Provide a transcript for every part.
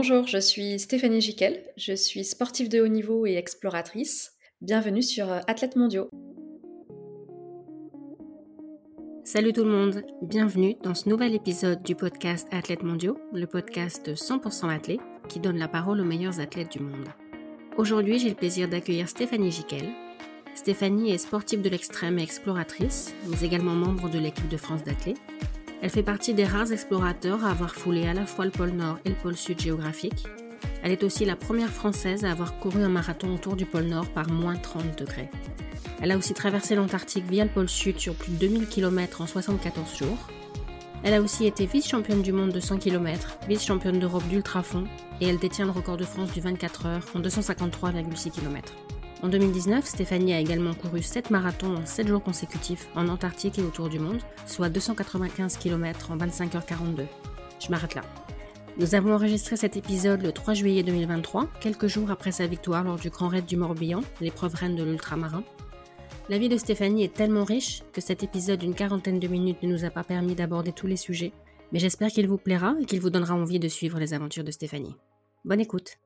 Bonjour, je suis Stéphanie Giquel, je suis sportive de haut niveau et exploratrice. Bienvenue sur euh, Athlètes mondiaux. Salut tout le monde, bienvenue dans ce nouvel épisode du podcast Athlètes mondiaux, le podcast 100% athlète qui donne la parole aux meilleurs athlètes du monde. Aujourd'hui, j'ai le plaisir d'accueillir Stéphanie Giquel. Stéphanie est sportive de l'extrême et exploratrice, mais également membre de l'équipe de France d'athlètes. Elle fait partie des rares explorateurs à avoir foulé à la fois le pôle Nord et le pôle Sud géographique. Elle est aussi la première Française à avoir couru un marathon autour du pôle Nord par moins 30 degrés. Elle a aussi traversé l'Antarctique via le pôle Sud sur plus de 2000 km en 74 jours. Elle a aussi été vice-championne du monde de 100 km, vice-championne d'Europe d'ultrafond et elle détient le record de France du 24 heures en 253,6 km. En 2019, Stéphanie a également couru 7 marathons en 7 jours consécutifs en Antarctique et autour du monde, soit 295 km en 25h42. Je m'arrête là. Nous avons enregistré cet épisode le 3 juillet 2023, quelques jours après sa victoire lors du Grand Raid du Morbihan, l'épreuve reine de l'ultramarin. La vie de Stéphanie est tellement riche que cet épisode d'une quarantaine de minutes ne nous a pas permis d'aborder tous les sujets, mais j'espère qu'il vous plaira et qu'il vous donnera envie de suivre les aventures de Stéphanie. Bonne écoute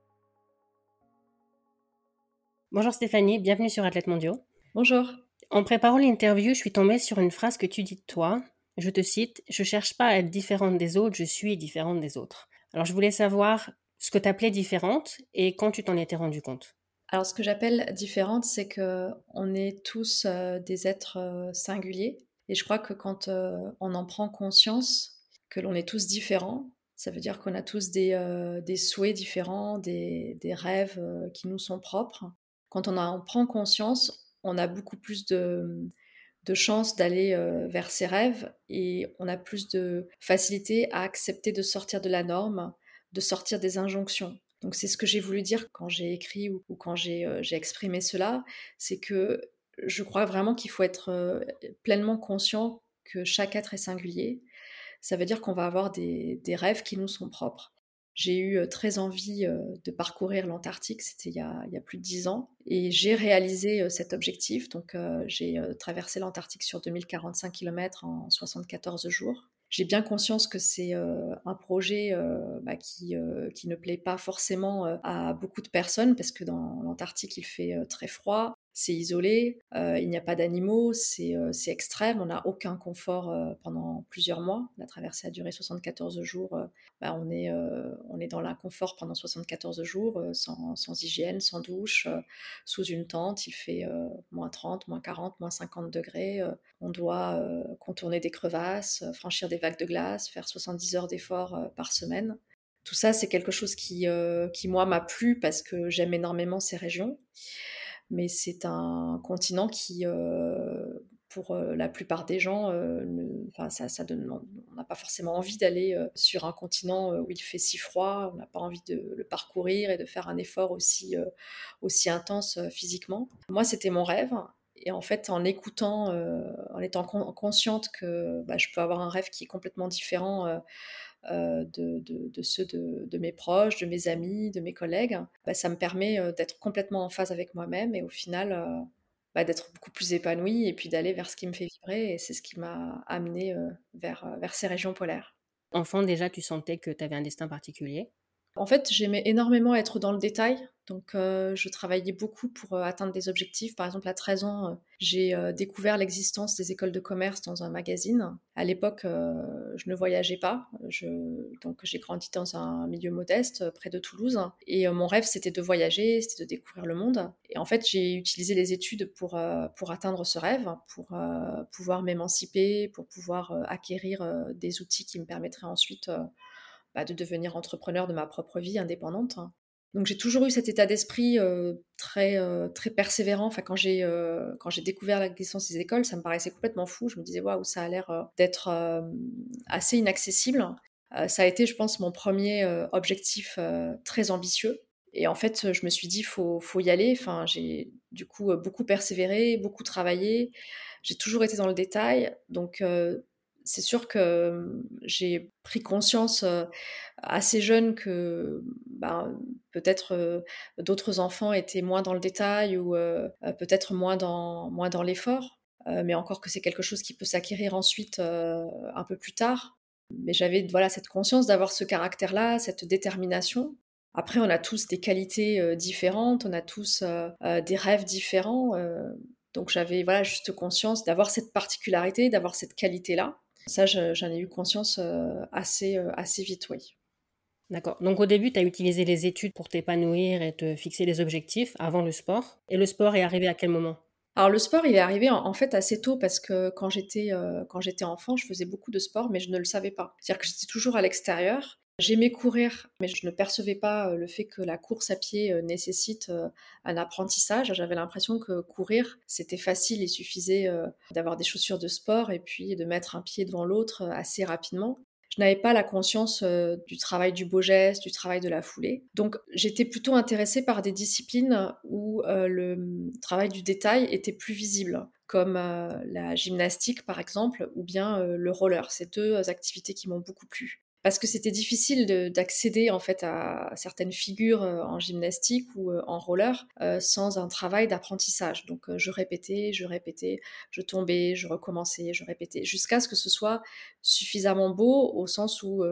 Bonjour Stéphanie, bienvenue sur Athlètes mondiaux. Bonjour. En préparant l'interview, je suis tombée sur une phrase que tu dis de toi. Je te cite Je cherche pas à être différente des autres, je suis différente des autres. Alors je voulais savoir ce que tu appelais différente et quand tu t'en étais rendu compte. Alors ce que j'appelle différente, c'est que on est tous euh, des êtres euh, singuliers et je crois que quand euh, on en prend conscience que l'on est tous différents, ça veut dire qu'on a tous des, des souhaits différents, des, des rêves qui nous sont propres quand on en prend conscience, on a beaucoup plus de, chances d'aller euh, vers ses rêves et on a plus de facilité à accepter de sortir de la norme, de sortir des injonctions. Donc c'est ce que j'ai voulu dire quand j'ai écrit ou, quand euh, j'ai exprimé cela, c'est que je crois vraiment qu'il faut être euh, pleinement conscient que chaque être est singulier. Ça veut dire qu'on va avoir des rêves qui nous sont propres. J'ai eu très envie de parcourir l'Antarctique, c'était il, y a plus de dix ans, et j'ai réalisé cet objectif. Donc j'ai traversé l'Antarctique sur 2045 km en 74 jours. J'ai bien conscience que c'est un projet bah, qui, qui, ne plaît pas forcément à beaucoup de personnes, parce que dans l'Antarctique, il fait très froid, c'est isolé, euh, il n'y a pas d'animaux, c'est euh, extrême, on n'a aucun confort euh, pendant plusieurs mois. La traversée a duré 74 jours, bah, on, est, dans l'inconfort pendant 74 jours, sans, hygiène, sans douche, sous une tente, il fait moins 30, moins 40, moins 50 degrés, on doit contourner des crevasses, franchir des vagues de glace, faire 70 heures d'effort par semaine. Tout ça, c'est quelque chose qui, qui moi, m'a plu parce que j'aime énormément ces régions mais c'est un continent qui, euh, pour euh, la plupart des gens, euh, ça, ça donne, on n'a pas forcément envie d'aller sur un continent où il fait si froid, on n'a pas envie de le parcourir et de faire un effort aussi, aussi intense physiquement. Moi, c'était mon rêve. Et en fait, en écoutant, en étant consciente que bah, je peux avoir un rêve qui est complètement différent euh, de, ceux de, mes proches, de mes amis, de mes collègues, bah, ça me permet euh, d'être complètement en phase avec moi-même et au final euh, bah, d'être beaucoup plus épanouie et puis d'aller vers ce qui me fait vibrer et c'est ce qui m'a amené vers, vers ces régions polaires. Enfant déjà, tu sentais que tu avais un destin particulier? En fait, j'aimais énormément être dans le détail, donc, euh, je travaillais beaucoup pour euh, atteindre des objectifs. Par exemple, à 13 ans, euh, j'ai découvert l'existence des écoles de commerce dans un magazine. À l'époque, je ne voyageais pas. donc, j'ai grandi dans un milieu modeste près de Toulouse. Et mon rêve, c'était de voyager, c'était de découvrir le monde. Et en fait, j'ai utilisé les études pour, pour atteindre ce rêve, pour pouvoir m'émanciper, pour pouvoir acquérir des outils qui me permettraient ensuite bah, de devenir entrepreneur de ma propre vie indépendante. Donc j'ai toujours eu cet état d'esprit euh, très euh, très persévérant. Enfin quand j'ai euh, quand j'ai découvert l'existence des écoles, ça me paraissait complètement fou. Je me disais waouh ça a l'air d'être assez inaccessible. ça a été je pense mon premier objectif très ambitieux. Et en fait je me suis dit faut faut y aller. Enfin j'ai du coup beaucoup persévéré, beaucoup travaillé. J'ai toujours été dans le détail. Donc c'est sûr que j'ai pris conscience assez jeune que ben, peut-être d'autres enfants étaient moins dans le détail ou peut-être moins dans, moins dans l'effort, mais encore que c'est quelque chose qui peut s'acquérir ensuite un peu plus tard. Mais j'avais voilà cette conscience d'avoir ce caractère-là, cette détermination. Après, on a tous des qualités différentes, on a tous des rêves différents. donc j'avais voilà juste conscience d'avoir cette particularité, d'avoir cette qualité-là. Ça, j'en ai eu conscience assez, assez vite, oui. D'accord. Donc au début, tu as utilisé les études pour t'épanouir et te fixer des objectifs avant le sport. Et le sport est arrivé à quel moment? Alors le sport, il est arrivé en, fait assez tôt parce que quand j'étais quand j'étais enfant, je faisais beaucoup de sport, mais je ne le savais pas. C'est-à-dire que j'étais toujours à l'extérieur J'aimais courir, mais je ne percevais pas le fait que la course à pied nécessite un apprentissage. J'avais l'impression que courir, c'était facile, il suffisait d'avoir des chaussures de sport et puis de mettre un pied devant l'autre assez rapidement. Je n'avais pas la conscience du travail du beau geste, du travail de la foulée. Donc j'étais plutôt intéressée par des disciplines où le mmh, travail du détail était plus visible comme la gymnastique par exemple, ou bien le roller. Ces deux activités qui m'ont beaucoup plu parce que c'était difficile d'accéder en fait à certaines figures euh, en gymnastique ou euh, en roller euh, sans un travail d'apprentissage. Donc je répétais, je répétais, je tombais, je recommençais, je répétais, jusqu'à ce que ce soit suffisamment beau au sens où,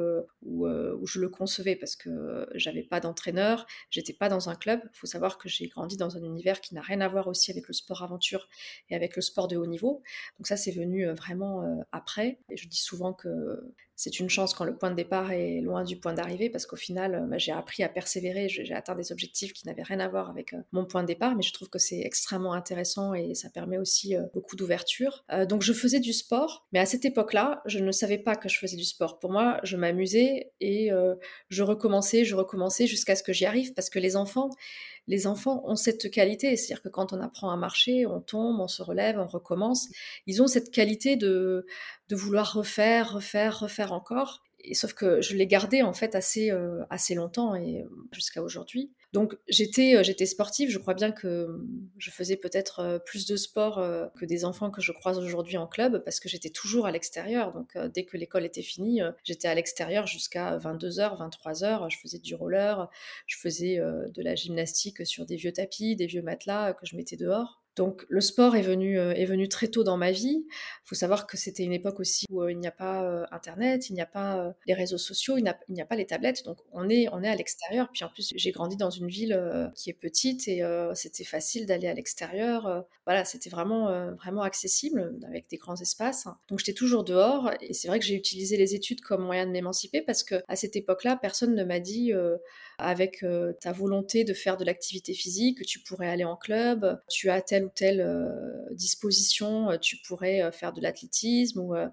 où, où je le concevais, parce que j'avais pas d'entraîneur, j'étais pas dans un club. Il faut savoir que j'ai grandi dans un univers qui n'a rien à voir aussi avec le sport aventure et avec le sport de haut niveau. Donc ça c'est venu vraiment après. Et je dis souvent que c'est une chance quand le point de départ est loin du point d'arrivée parce qu'au final, euh, bah, j'ai appris à persévérer, j'ai atteint des objectifs qui n'avaient rien à voir avec euh, mon point de départ, mais je trouve que c'est extrêmement intéressant et ça permet aussi euh, beaucoup d'ouverture. donc je faisais du sport, mais à cette époque-là, je ne savais pas que je faisais du sport. Pour moi, je m'amusais et je recommençais, je recommençais jusqu'à ce que j'y arrive parce que les enfants, les enfants ont cette qualité, c'est-à-dire que quand on apprend à marcher, on tombe, on se relève, on recommence. Ils ont cette qualité de, vouloir refaire, refaire, refaire encore. Et sauf que je l'ai gardé en fait assez, euh, assez longtemps et euh, jusqu'à aujourd'hui. Donc j'étais euh, j'étais sportive, je crois bien que je faisais peut-être plus de sport que des enfants que je croise aujourd'hui en club parce que j'étais toujours à l'extérieur. Donc dès que l'école était finie, j'étais à l'extérieur jusqu'à 22h, 23h, je faisais du roller, je faisais de la gymnastique sur des vieux tapis, des vieux matelas que je mettais dehors. Donc le sport est venu, euh, est venu très tôt dans ma vie. Il faut savoir que c'était une époque aussi où euh, il n'y a pas euh, Internet, il n'y a pas les réseaux sociaux, il n'y a, pas les tablettes. Donc on est, on est à l'extérieur. Puis en plus, j'ai grandi dans une ville qui est petite et c'était facile d'aller à l'extérieur. voilà, c'était vraiment, vraiment accessible avec des grands espaces. Donc j'étais toujours dehors et c'est vrai que j'ai utilisé les études comme moyen de m'émanciper parce que à cette époque-là, personne ne m'a dit avec ta volonté de faire de l'activité physique, que tu pourrais aller en club, tu as telle ou telle disposition, tu pourrais faire de l'athlétisme.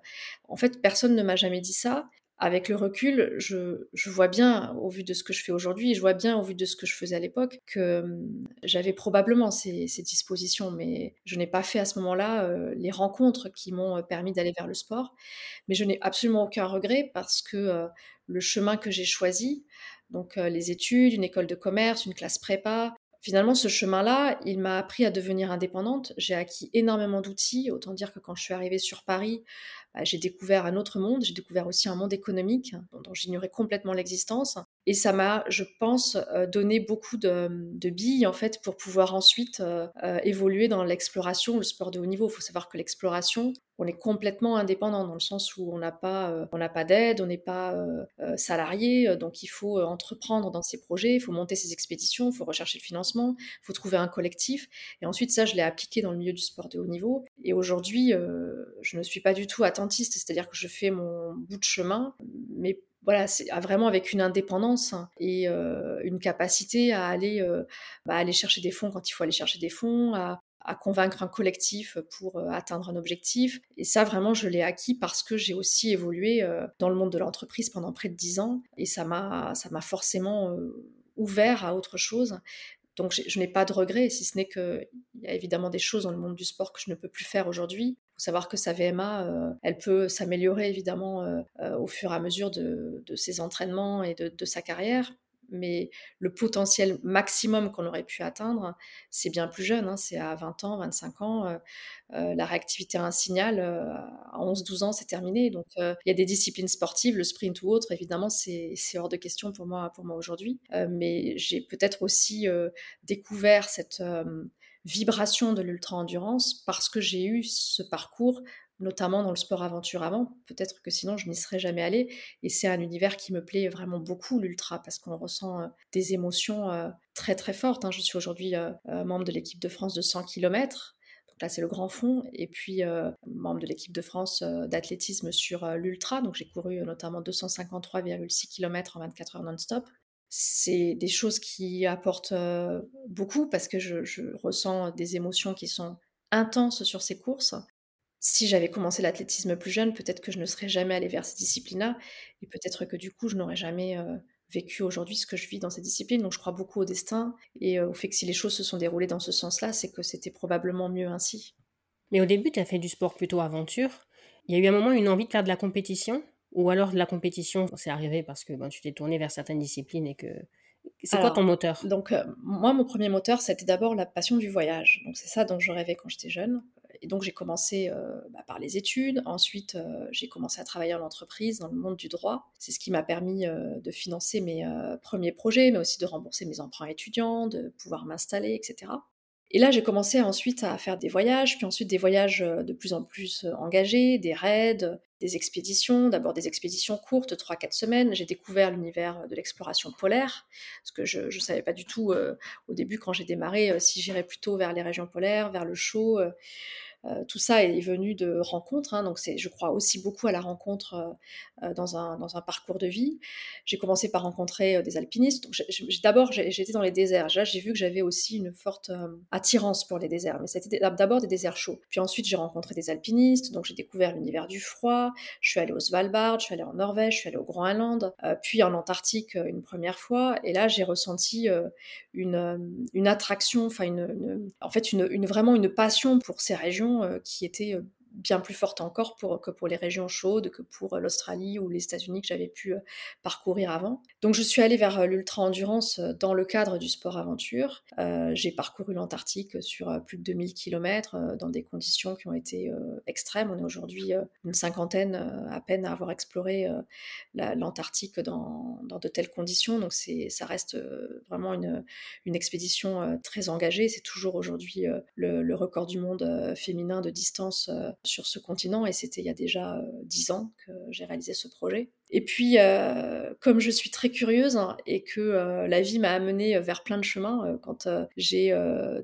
En fait, personne ne m'a jamais dit ça. Avec le recul, je, vois bien, au vu de ce que je fais aujourd'hui, je vois bien, au vu de ce que je faisais à l'époque, que j'avais probablement ces, dispositions, mais je n'ai pas fait à ce moment-là les rencontres qui m'ont permis d'aller vers le sport. Mais je n'ai absolument aucun regret parce que le chemin que j'ai choisi, donc les études, une école de commerce, une classe prépa. Finalement, ce chemin-là, il m'a appris à devenir indépendante. J'ai acquis énormément d'outils. Autant dire que quand je suis arrivée sur Paris, bah, j'ai découvert un autre monde. J'ai découvert aussi un monde économique dont j'ignorais complètement l'existence. Et ça m'a, je pense, donné beaucoup de, billes en fait pour pouvoir ensuite évoluer dans l'exploration, le sport de haut niveau. Il faut savoir que l'exploration, on est complètement indépendant dans le sens où on n'a pas, euh, on n'a pas d'aide, on n'est pas euh, euh, salarié, donc il faut entreprendre dans ces projets, il faut monter ses expéditions, il faut rechercher le financement, il faut trouver un collectif. Et ensuite, ça, je l'ai appliqué dans le milieu du sport de haut niveau. Et aujourd'hui, je ne suis pas du tout attentiste, c'est-à-dire que je fais mon bout de chemin, mais voilà, c'est vraiment avec une indépendance et une capacité à aller, bah, aller chercher des fonds quand il faut aller chercher des fonds, à, convaincre un collectif pour euh, atteindre un objectif. Et ça, vraiment, je l'ai acquis parce que j'ai aussi évolué euh, dans le monde de l'entreprise pendant près de dix ans. Et ça m'a, ça m'a forcément euh, ouvert à autre chose. Donc je n'ai pas de regrets, si ce n'est qu'il y a évidemment des choses dans le monde du sport que je ne peux plus faire aujourd'hui. Faut savoir que sa VMA, elle peut s'améliorer évidemment au fur et à mesure de, ses entraînements et de sa carrière mais le potentiel maximum qu'on aurait pu atteindre, c'est bien plus jeune, hein, c'est à 20 ans, 25 ans. Euh, euh, la réactivité à un signal, euh, à 11-12 ans, c'est terminé. Donc il y a des disciplines sportives, le sprint ou autre, évidemment, c'est hors de question pour moi, pour moi aujourd'hui. mais j'ai peut-être aussi découvert cette vibration de l'ultra-endurance parce que j'ai eu ce parcours notamment dans le sport aventure avant. Peut-être que sinon je n'y serais jamais allée. Et c'est un univers qui me plaît vraiment beaucoup, l'ultra, parce qu'on ressent euh, des émotions euh, très très fortes. Hein. Je suis aujourd'hui euh, membre de l'équipe de France de 100 km. Donc là, c'est le grand fond. Et puis, membre de l'équipe de France d'athlétisme sur l'ultra. Donc, j'ai couru notamment 253,6 km en 24 heures non-stop c'est des choses qui apportent beaucoup parce que je, ressens des émotions qui sont intenses sur ces courses si j'avais commencé l'athlétisme plus jeune, peut-être que je ne serais jamais allée vers ces disciplines-là, et peut-être que du coup, je n'aurais jamais vécu aujourd'hui ce que je vis dans ces disciplines. Donc je crois beaucoup au destin, et au fait que si les choses se sont déroulées dans ce sens-là, c'est que c'était probablement mieux ainsi. Mais au début, tu as fait du sport plutôt aventure. Il y a eu un moment une envie de faire de la compétition? Ou alors de la compétition, c'est arrivé parce que ben, tu t'es tourné vers certaines disciplines et que c'est quoi ton moteur? Donc, euh, moi, mon premier moteur, c'était d'abord la passion du voyage. Donc, c'est ça dont je rêvais quand j'étais jeune. Et donc j'ai commencé euh, bah, par les études, ensuite euh, j'ai commencé à travailler en entreprise dans le monde du droit. C'est ce qui m'a permis de financer mes premiers projets, mais aussi de rembourser mes emprunts étudiants, de pouvoir m'installer, etc. Et là, j'ai commencé ensuite à faire des voyages, puis ensuite des voyages de plus en plus engagés, des raids, des expéditions, d'abord des expéditions courtes, 3-4 semaines. J'ai découvert l'univers de l'exploration polaire, parce que je ne savais pas du tout au début quand j'ai démarré si j'irais plutôt vers les régions polaires, vers le chaud. Euh, tout ça est venu de rencontres, hein, donc je crois aussi beaucoup à la rencontre euh, euh, dans, un, parcours de vie. J'ai commencé par rencontrer des alpinistes. D'abord, j'étais dans les déserts. Là, j'ai vu que j'avais aussi une forte attirance pour les déserts, mais c'était d'abord des déserts chauds. Puis ensuite, j'ai rencontré des alpinistes, donc j'ai découvert l'univers du froid. Je suis allée au Svalbard, je suis allée en Norvège, je suis allée au Groenland, puis en Antarctique une première fois. Et là, j'ai ressenti une, attraction, enfin une, en fait une, vraiment une passion pour ces régions euh, qui était euh, bien plus forte encore que pour les régions chaudes, que pour euh, l'Australie ou les États-Unis que j'avais pu parcourir avant. Donc je suis allée vers l'ultra-endurance dans le cadre du sport aventure. j'ai parcouru l'Antarctique sur plus de 2000 km dans des conditions qui ont été extrêmes. On est aujourd'hui une cinquantaine à peine à avoir exploré l'Antarctique dans, de telles conditions. Donc ça reste vraiment une, une expédition très engagée. C'est toujours aujourd'hui le, record du monde féminin de distance sur ce continent et c'était il y a déjà dix ans que j'ai réalisé ce projet. Et puis, euh, comme je suis très curieuse hein, et que euh, la vie m'a amenée vers plein de chemins, euh, quand j'ai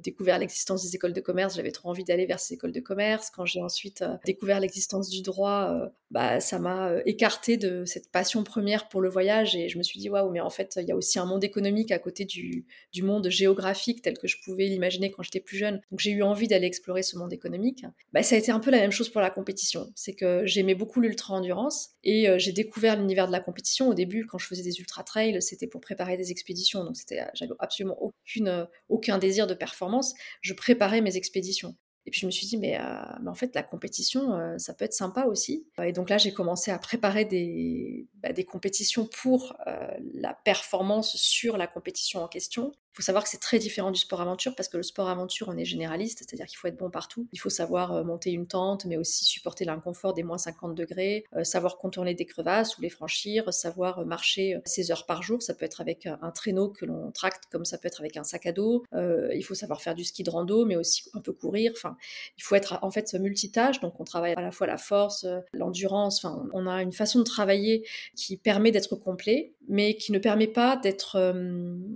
découvert l'existence des écoles de commerce, j'avais trop envie d'aller vers ces écoles de commerce. Quand j'ai ensuite découvert l'existence du droit, bah, ça m'a écarté de cette passion première pour le voyage et je me suis dit, waouh, mais en fait, il y a aussi un monde économique à côté du, du monde géographique tel que je pouvais l'imaginer quand j'étais plus jeune. Donc j'ai eu envie d'aller explorer ce monde économique. Bah, ça a été un peu la même chose pour la compétition. C'est que j'aimais beaucoup l'ultra-endurance et j'ai découvert l'univers de la compétition. Au début, quand je faisais des ultra trails, c'était pour préparer des expéditions. Donc, c'était, j'avais absolument aucune, euh, aucun désir de performance. Je préparais mes expéditions. Et puis je me suis dit, mais, euh, mais en fait, la compétition, euh, ça peut être sympa aussi. Et donc là, j'ai commencé à préparer des, bah, des compétitions pour la performance sur la compétition en question. Il faut savoir que c'est très différent du sport aventure parce que le sport aventure, on est généraliste, c'est-à-dire qu'il faut être bon partout. Il faut savoir euh, monter une tente, mais aussi supporter l'inconfort des moins 50 degrés, euh, savoir contourner des crevasses ou les franchir, savoir euh, marcher 16 heures par jour. Ça peut être avec un traîneau que l'on tracte, comme ça peut être avec un sac à dos. il faut savoir faire du ski de rando, mais aussi un peu courir. Enfin, il faut être en fait multitâche. Donc, on travaille à la fois la force, l'endurance. Enfin, on a une façon de travailler qui permet d'être complet, mais qui ne permet pas d'être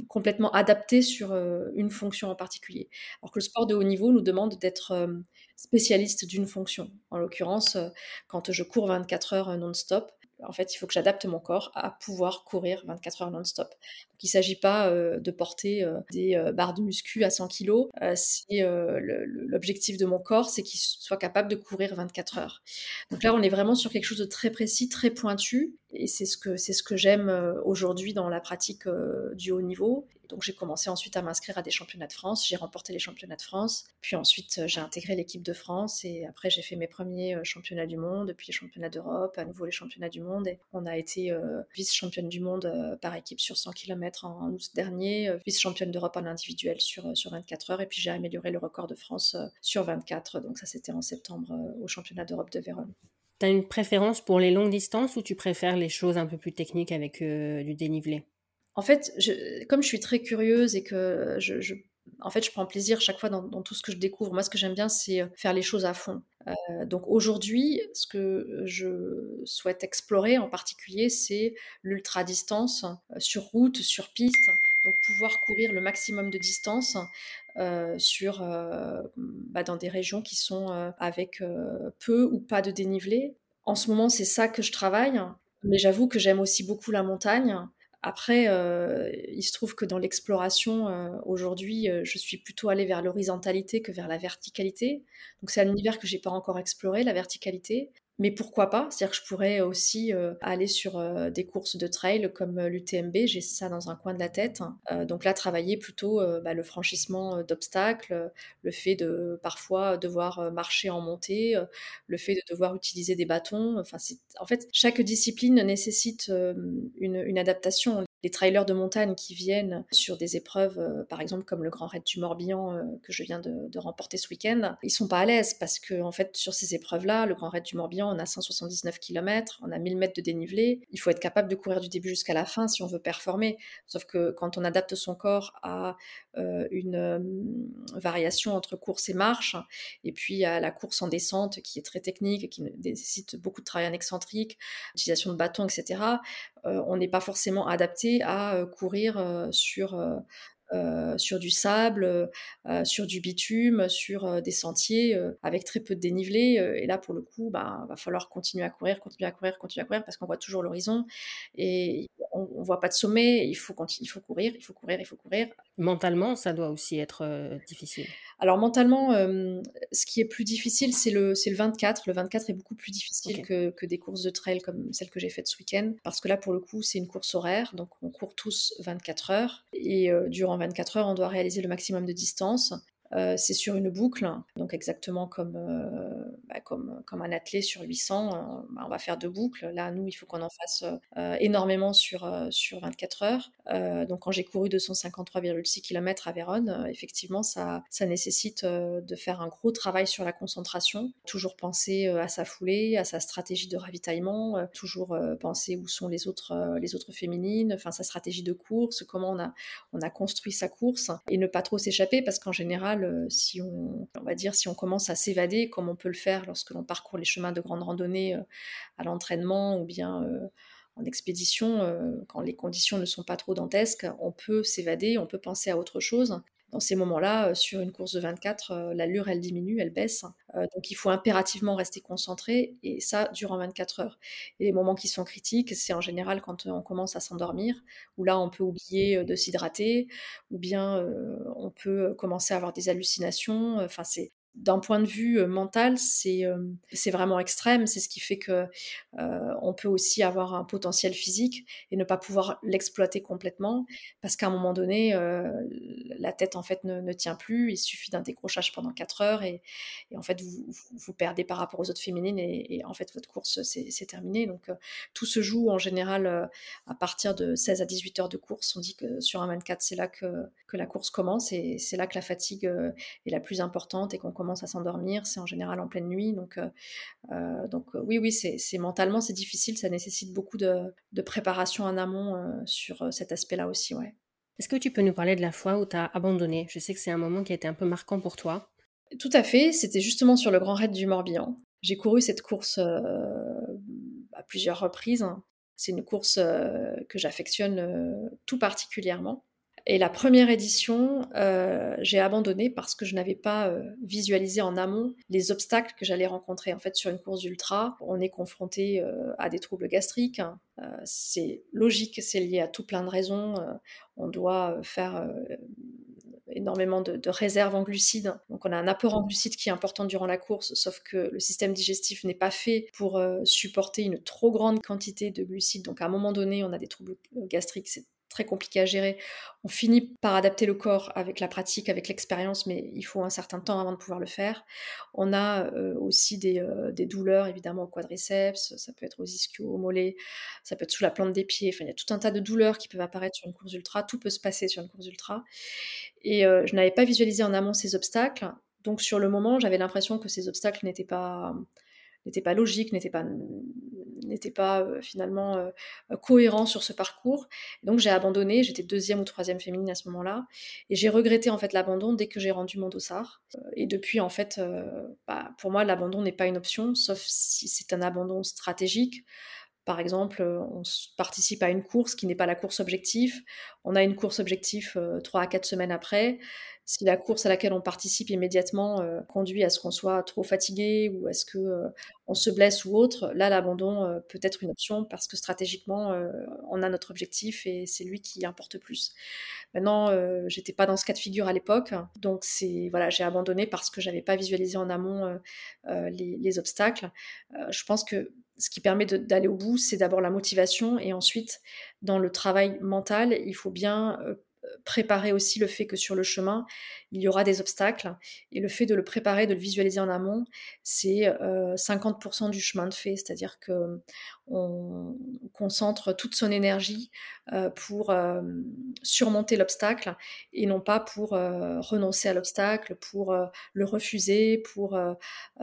complètement adapté sur euh, une fonction en particulier. Alors que le sport de haut niveau nous demande d'être euh, spécialiste d'une fonction. En l'occurrence, euh, quand je cours 24 heures non-stop, en fait, il faut que j'adapte mon corps à pouvoir courir 24 heures non-stop. Donc, il ne s'agit pas de porter des barres de muscu à 100 kg. si l'objectif de mon corps, c'est qu'il soit capable de courir 24 heures. Donc là, on est vraiment sur quelque chose de très précis, très pointu. Et c'est ce que, c'est ce que j'aime aujourd'hui dans la pratique du haut niveau. Donc j'ai commencé ensuite à m'inscrire à des championnats de France. J'ai remporté les championnats de France. Puis ensuite j'ai intégré l'équipe de France et après j'ai fait mes premiers championnats du monde, puis les championnats d'Europe, à nouveau les championnats du monde. Et on a été vice-championne du monde par équipe sur 100 km en, août dernier, vice-championne d'Europe en individuel sur, sur 24 heures. Et puis j'ai amélioré le record de France sur 24. Donc ça c'était en septembre au championnat d'Europe de Vérone. Tu as une préférence pour les longues distances ou tu préfères les choses un peu plus techniques avec du dénivelé? En fait, comme je suis très curieuse et que je, en fait, je prends plaisir chaque fois dans, tout ce que je découvre. Moi, ce que j'aime bien, c'est euh, faire les choses à fond. donc aujourd'hui, ce que je souhaite explorer en particulier, c'est l'ultra-distance sur route, sur piste, donc pouvoir courir le maximum de distance sur, bah, dans des régions qui sont avec peu ou pas de dénivelé. En ce moment, c'est ça que je travaille, mais j'avoue que j'aime aussi beaucoup la montagne. Après, il se trouve que dans l'exploration, aujourd'hui, je suis plutôt allée vers l'horizontalité que vers la verticalité. Donc c'est un univers que j'ai pas encore exploré, la verticalité. Mais pourquoi pas? C'est-à-dire que je pourrais aussi euh, aller sur euh, des courses de trail comme euh, l'UTMB, j'ai ça dans un coin de la tête. donc là, travailler plutôt bah, le franchissement d'obstacles, le fait de parfois devoir marcher en montée, le fait de devoir utiliser des bâtons. Enfin, en fait, chaque discipline nécessite une, une adaptation les trailers de montagne qui viennent sur des épreuves, euh, par exemple comme le Grand Raid du Morbihan euh, que je viens de, remporter ce week-end, ils sont pas à l'aise parce que fait sur ces épreuves-là, le Grand Raid du Morbihan, on a 179 km, on a 1000 mètres de dénivelé, il faut être capable de courir du début jusqu'à la fin si on veut performer. Sauf que quand on adapte son corps à euh, une variation entre course et marche, et puis à la course en descente qui est très technique, qui nécessite beaucoup de travail en excentrique, utilisation de bâtons, etc. on n'est pas forcément adapté à courir sur sur du sable, sur du bitume, sur des sentiers avec très peu de dénivelé. et là, pour le coup, bah, va falloir continuer à courir, continuer à courir, continuer à courir parce qu'on voit toujours l'horizon et on, ne voit pas de sommet. Il faut, il faut courir, il faut courir, il faut courir. Mentalement, ça doit aussi être difficile. Alors mentalement, ce qui est plus difficile, c'est le, le 24. Le 24 est beaucoup plus difficile que, que, des courses de trail comme celle que j'ai faite ce week-end, parce que là, pour le coup, c'est une course horaire, donc on court tous 24 heures, et durant 24 heures, on doit réaliser le maximum de distance. Euh, c'est sur une boucle, donc exactement comme, euh, bah, comme, comme un athlète sur 800, euh, bah, on va faire deux boucles. Là, nous, il faut qu'on en fasse énormément sur, sur 24 heures. donc quand j'ai couru 253,6 km à Vérone, effectivement, ça, ça nécessite de faire un gros travail sur la concentration, toujours penser à sa foulée, à sa stratégie de ravitaillement, toujours penser où sont les autres, les autres féminines, enfin sa stratégie de course, comment on a, on a construit sa course, et ne pas trop s'échapper parce qu'en général, euh, si on, on va dire, si on commence à s'évader, comme on peut le faire lorsque l'on parcourt les chemins de grande randonnée euh, à l'entraînement ou bien euh, en expédition, quand les conditions ne sont pas trop dantesques, on peut s'évader, on peut penser à autre chose dans ces moments-là, euh, sur une course de 24, euh, l'allure, elle diminue, elle baisse. Euh, donc il faut impérativement rester concentré, et ça durant 24 heures. Et les moments qui sont critiques, c'est en général quand on commence à s'endormir, où là, on peut oublier de s'hydrater, ou bien on peut commencer à avoir des hallucinations. Enfin, c'est d'un point de vue mental, c'est vraiment extrême. C'est ce qui fait que on peut aussi avoir un potentiel physique et ne pas pouvoir l'exploiter complètement parce qu'à un moment donné, la tête en fait ne, tient plus. Il suffit d'un décrochage pendant 4 heures et, en fait vous, vous, perdez par rapport aux autres féminines et, en fait votre course c'est terminé. Donc tout se joue en général à partir de 16 à 18 heures de course. On dit que sur un 24 c'est là que, que la course commence et c'est là que la fatigue est la plus importante et qu'on commence à s'endormir, c'est en général en pleine nuit. Donc, euh, euh, donc euh, oui, oui, c'est mentalement, c'est difficile, ça nécessite beaucoup de, préparation en amont sur cet aspect-là aussi. Ouais. Est-ce que tu peux nous parler de la fois où tu as abandonné? Je sais que c'est un moment qui a été un peu marquant pour toi. Tout à fait, c'était justement sur le Grand Raid du Morbihan. J'ai couru cette course à plusieurs reprises. C'est une course que j'affectionne tout particulièrement. Et la première édition, euh, j'ai abandonné parce que je n'avais pas euh, visualisé en amont les obstacles que j'allais rencontrer. En fait, sur une course d'ultra, on est confronté euh, à des troubles gastriques. Hein. c'est logique, c'est lié à tout plein de raisons. on doit faire énormément de, réserves en glucides. Donc on a un apport en glucides qui est important durant la course, sauf que le système digestif n'est pas fait pour supporter une trop grande quantité de glucides. Donc à un moment donné, on a des troubles gastriques, très compliqué à gérer. On finit par adapter le corps avec la pratique, avec l'expérience, mais il faut un certain temps avant de pouvoir le faire. On a euh, aussi euh, des, douleurs, évidemment, au quadriceps, ça peut être aux ischios, aux mollets, ça peut être sous la plante des pieds. Enfin, il y a tout un tas de douleurs qui peuvent apparaître sur une course ultra. Tout peut se passer sur une course ultra. Et euh, je n'avais pas visualisé en amont ces obstacles. Donc, sur le moment, j'avais l'impression que ces obstacles n'étaient pas n'étaient pas logiques, n'étaient pas n'était pas finalement cohérent sur ce parcours. donc j'ai abandonné, j'étais deuxième ou troisième féminine à ce moment-là, et j'ai regretté en fait l'abandon dès que j'ai rendu mon dossard. et depuis en fait, bah, pour moi l'abandon n'est pas une option, sauf si c'est un abandon stratégique. Par exemple, on participe à une course qui n'est pas la course objectif. On a une course objectif trois à quatre semaines après si la course à laquelle on participe immédiatement euh, conduit à ce qu'on soit trop fatigué ou à ce que euh, on se blesse ou autre, là l'abandon euh, peut être une option parce que stratégiquement on a notre objectif et c'est lui qui importe plus. Maintenant, j'étais pas dans ce cas de figure à l'époque, donc voilà, j'ai abandonné parce que j'avais pas visualisé en amont les, obstacles. je pense que ce qui permet d'aller au bout, c'est d'abord la motivation et ensuite dans le travail mental, il faut bien préparer aussi le fait que sur le chemin, il y aura des obstacles. Et le fait de le préparer, de le visualiser en amont, c'est 50% du chemin de fait. C'est-à-dire que on concentre toute son énergie pour surmonter l'obstacle et non pas pour renoncer à l'obstacle, pour le refuser, pour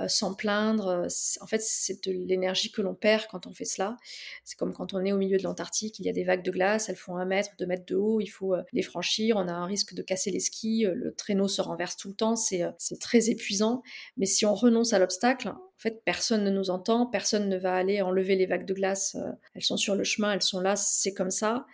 s'en plaindre. En fait, c'est de l'énergie que l'on perd quand on fait cela. C'est comme quand on est au milieu de l'Antarctique, il y a des vagues de glace, elles font un mètre, deux mètres de haut, il faut les franchir, on a un risque de casser les skis, le traîneau se renverse tout le temps, c'est très épuisant. Mais si on renonce à l'obstacle, en fait, personne ne nous entend, personne ne va aller enlever les vagues de glace. Euh, elles sont sur le chemin, elles sont là, c'est comme ça.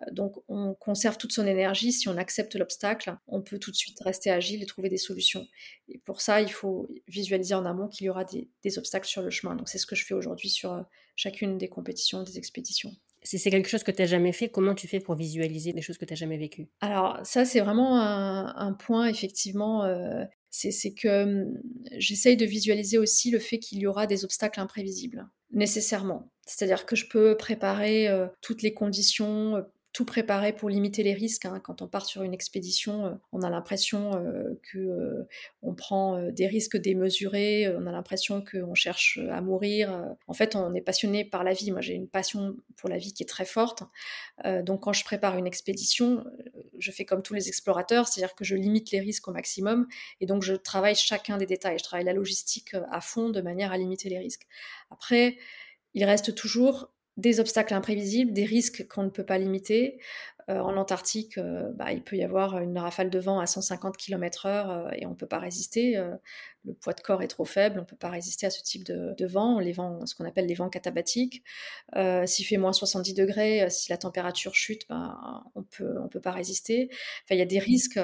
Euh, donc, on conserve toute son énergie. Si on accepte l'obstacle, on peut tout de suite rester agile et trouver des solutions. Et pour ça, il faut visualiser en amont qu'il y aura des, obstacles sur le chemin. Donc, c'est ce que je fais aujourd'hui sur euh, chacune des compétitions, des expéditions. Si c'est quelque chose que tu n'as jamais fait, comment tu fais pour visualiser des choses que tu n'as jamais vécues? Alors ça, c'est vraiment un, point, effectivement, c'est que hum, j'essaye de visualiser aussi le fait qu'il y aura des obstacles imprévisibles, nécessairement. C'est-à-dire que je peux préparer euh, toutes les conditions, euh, tout préparer pour limiter les risques. Hein. Quand on part sur une expédition, euh, on a l'impression qu'on que on prend des risques démesurés, on a l'impression qu'on cherche à mourir. En fait, on est passionné par la vie. Moi, j'ai une passion pour la vie qui est très forte. donc, quand je prépare une expédition, je fais comme tous les explorateurs, c'est-à-dire que je limite les risques au maximum et donc je travaille chacun des détails. Je travaille la logistique à fond de manière à limiter les risques. Après, il reste toujours des obstacles imprévisibles, des risques qu'on ne peut pas limiter. Euh, en Antarctique, euh, bah, il peut y avoir une rafale de vent à 150 km/h euh, et on ne peut pas résister. le poids de corps est trop faible, on ne peut pas résister à ce type de, vent, les vents, ce qu'on appelle les vents catabatiques. S'il fait moins 70 degrés, si la température chute, bah, on peut, on peut pas résister. Enfin, il y a des risques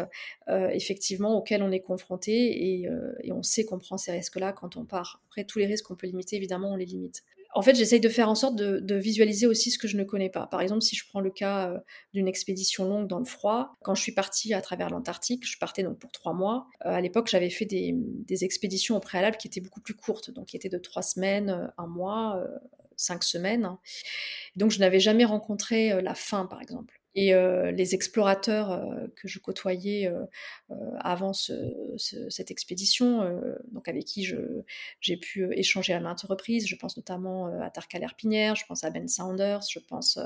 effectivement auxquels on est confronté et, et on sait qu'on prend ces risques-là quand on part. Après, tous les risques qu'on peut limiter, évidemment, on les limite en fait, j'essaye de faire en sorte de, visualiser aussi ce que je ne connais pas. Par exemple, si je prends le cas euh, d'une expédition longue dans le froid, quand je suis partie à travers l'Antarctique, je partais donc pour trois mois. Euh, à l'époque, j'avais fait des, expéditions au préalable qui étaient beaucoup plus courtes, donc qui étaient de trois semaines, euh, un mois, cinq semaines. Donc, je n'avais jamais rencontré la faim, par exemple. Et les explorateurs que je côtoyais avant cette expédition, donc avec qui j'ai pu échanger à maintes reprises, je pense notamment à Tarka Pinière, je pense à Ben Saunders, je pense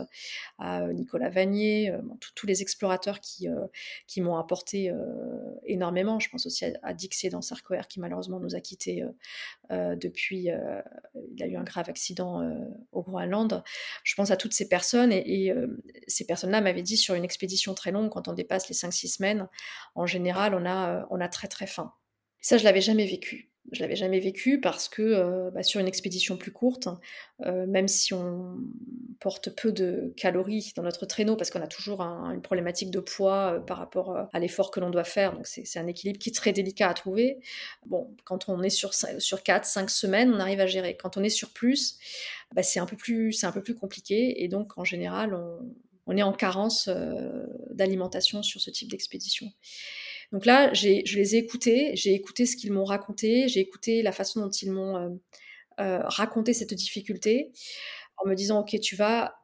à Nicolas Vanier, tous les explorateurs qui, m'ont apporté énormément. Je pense aussi à, Dixie dans Sarkoer qui malheureusement nous a quittés depuis. il a eu un grave accident au Groenland. Je pense à toutes ces personnes et, et ces personnes-là dit sur une expédition très longue, quand on dépasse les 5-6 semaines, en général, on a, euh, on a très très faim. Ça, je l'avais jamais vécu. Je l'avais jamais vécu parce que euh, bah, sur une expédition plus courte, euh, même si on porte peu de calories dans notre traîneau, parce qu'on a toujours une problématique de poids par rapport à l'effort que l'on doit faire, donc c'est un équilibre qui est très délicat à trouver. Bon, quand on est sur, sur 4-5 semaines, on arrive à gérer. Quand on est sur plus, bah, c'est un, peu plus, un peu plus compliqué, et donc en général, on, on est en carence euh, d'alimentation sur ce type d'expédition. Donc là, je les ai écoutés, j'ai écouté ce qu'ils m'ont raconté, j'ai écouté la façon dont ils m'ont euh, euh, raconté cette difficulté, en me disant, OK, tu vas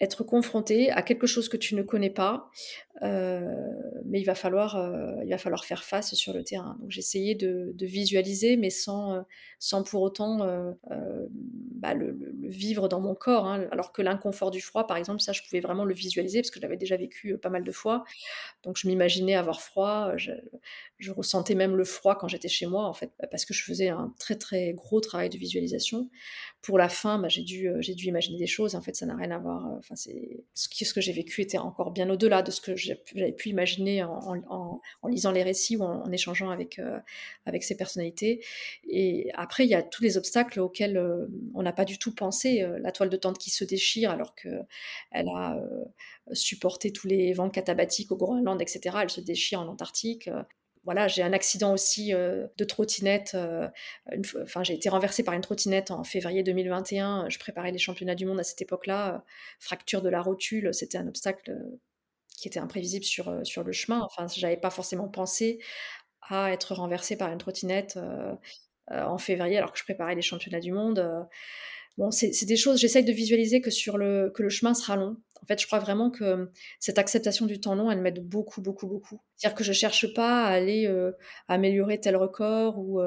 être confronté à quelque chose que tu ne connais pas, mais il va, falloir, il va falloir faire face sur le terrain. Donc j'essayais de, de, visualiser, mais sans, sans pour autant bah, le, vivre dans mon corps. Hein. Alors que l'inconfort du froid, par exemple, ça, je pouvais vraiment le visualiser parce que je l'avais déjà vécu pas mal de fois. Donc je m'imaginais avoir froid. Je, je, ressentais même le froid quand j'étais chez moi, en fait, parce que je faisais un très très gros travail de visualisation. Pour la fin, bah, j'ai dû, j'ai dû imaginer des choses. En fait, ça n'a rien à voir. Enfin, c'est ce, que j'ai vécu était encore bien au-delà de ce que j'avais pu imaginer en, lisant les récits ou en, échangeant avec, euh, avec ces personnalités. Et après, il y a tous les obstacles auxquels euh, on n'a pas du tout pensé. Euh, la toile de tente qui se déchire alors qu'elle a supporté tous les vents catabatiques au Groenland, etc. Elle se déchire en Antarctique voilà, j'ai un accident aussi de trottinette. enfin, j'ai été renversée par une trottinette en février 2021. Je préparais les championnats du monde à cette époque-là. fracture de la rotule, c'était un obstacle qui était imprévisible sur, le chemin. Enfin, j'avais pas forcément pensé à être renversée par une trottinette en février alors que je préparais les championnats du monde. Bon, c'est des choses, j'essaye de visualiser que le chemin sera long. En fait, je crois vraiment que cette acceptation du temps long, elle m'aide beaucoup, beaucoup, beaucoup. C'est-à-dire que je cherche pas à aller améliorer tel record ou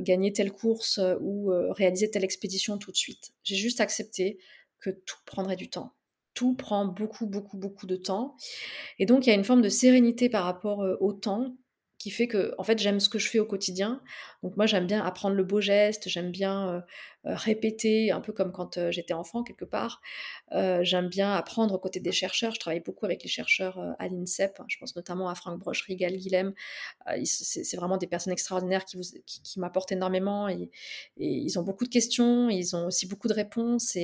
gagner telle course ou réaliser telle expédition tout de suite. J'ai juste accepté que tout prendrait du temps tout prend beaucoup, beaucoup, beaucoup de temps. Et donc, il y a une forme de sérénité par rapport au temps qui fait que, en fait, j'aime ce que je fais au quotidien. Donc, moi, j'aime bien apprendre le beau geste, j'aime bien répéter, un peu comme quand j'étais enfant, quelque part. j'aime bien apprendre aux côtés des chercheurs. Je travaille beaucoup avec les chercheurs à l'INSEP. Hein. Je pense notamment à Franck Brochery, Gal Guilhem. c'est vraiment des personnes extraordinaires qui, m'apportent énormément. Et, ils ont beaucoup de questions, ils ont aussi beaucoup de réponses.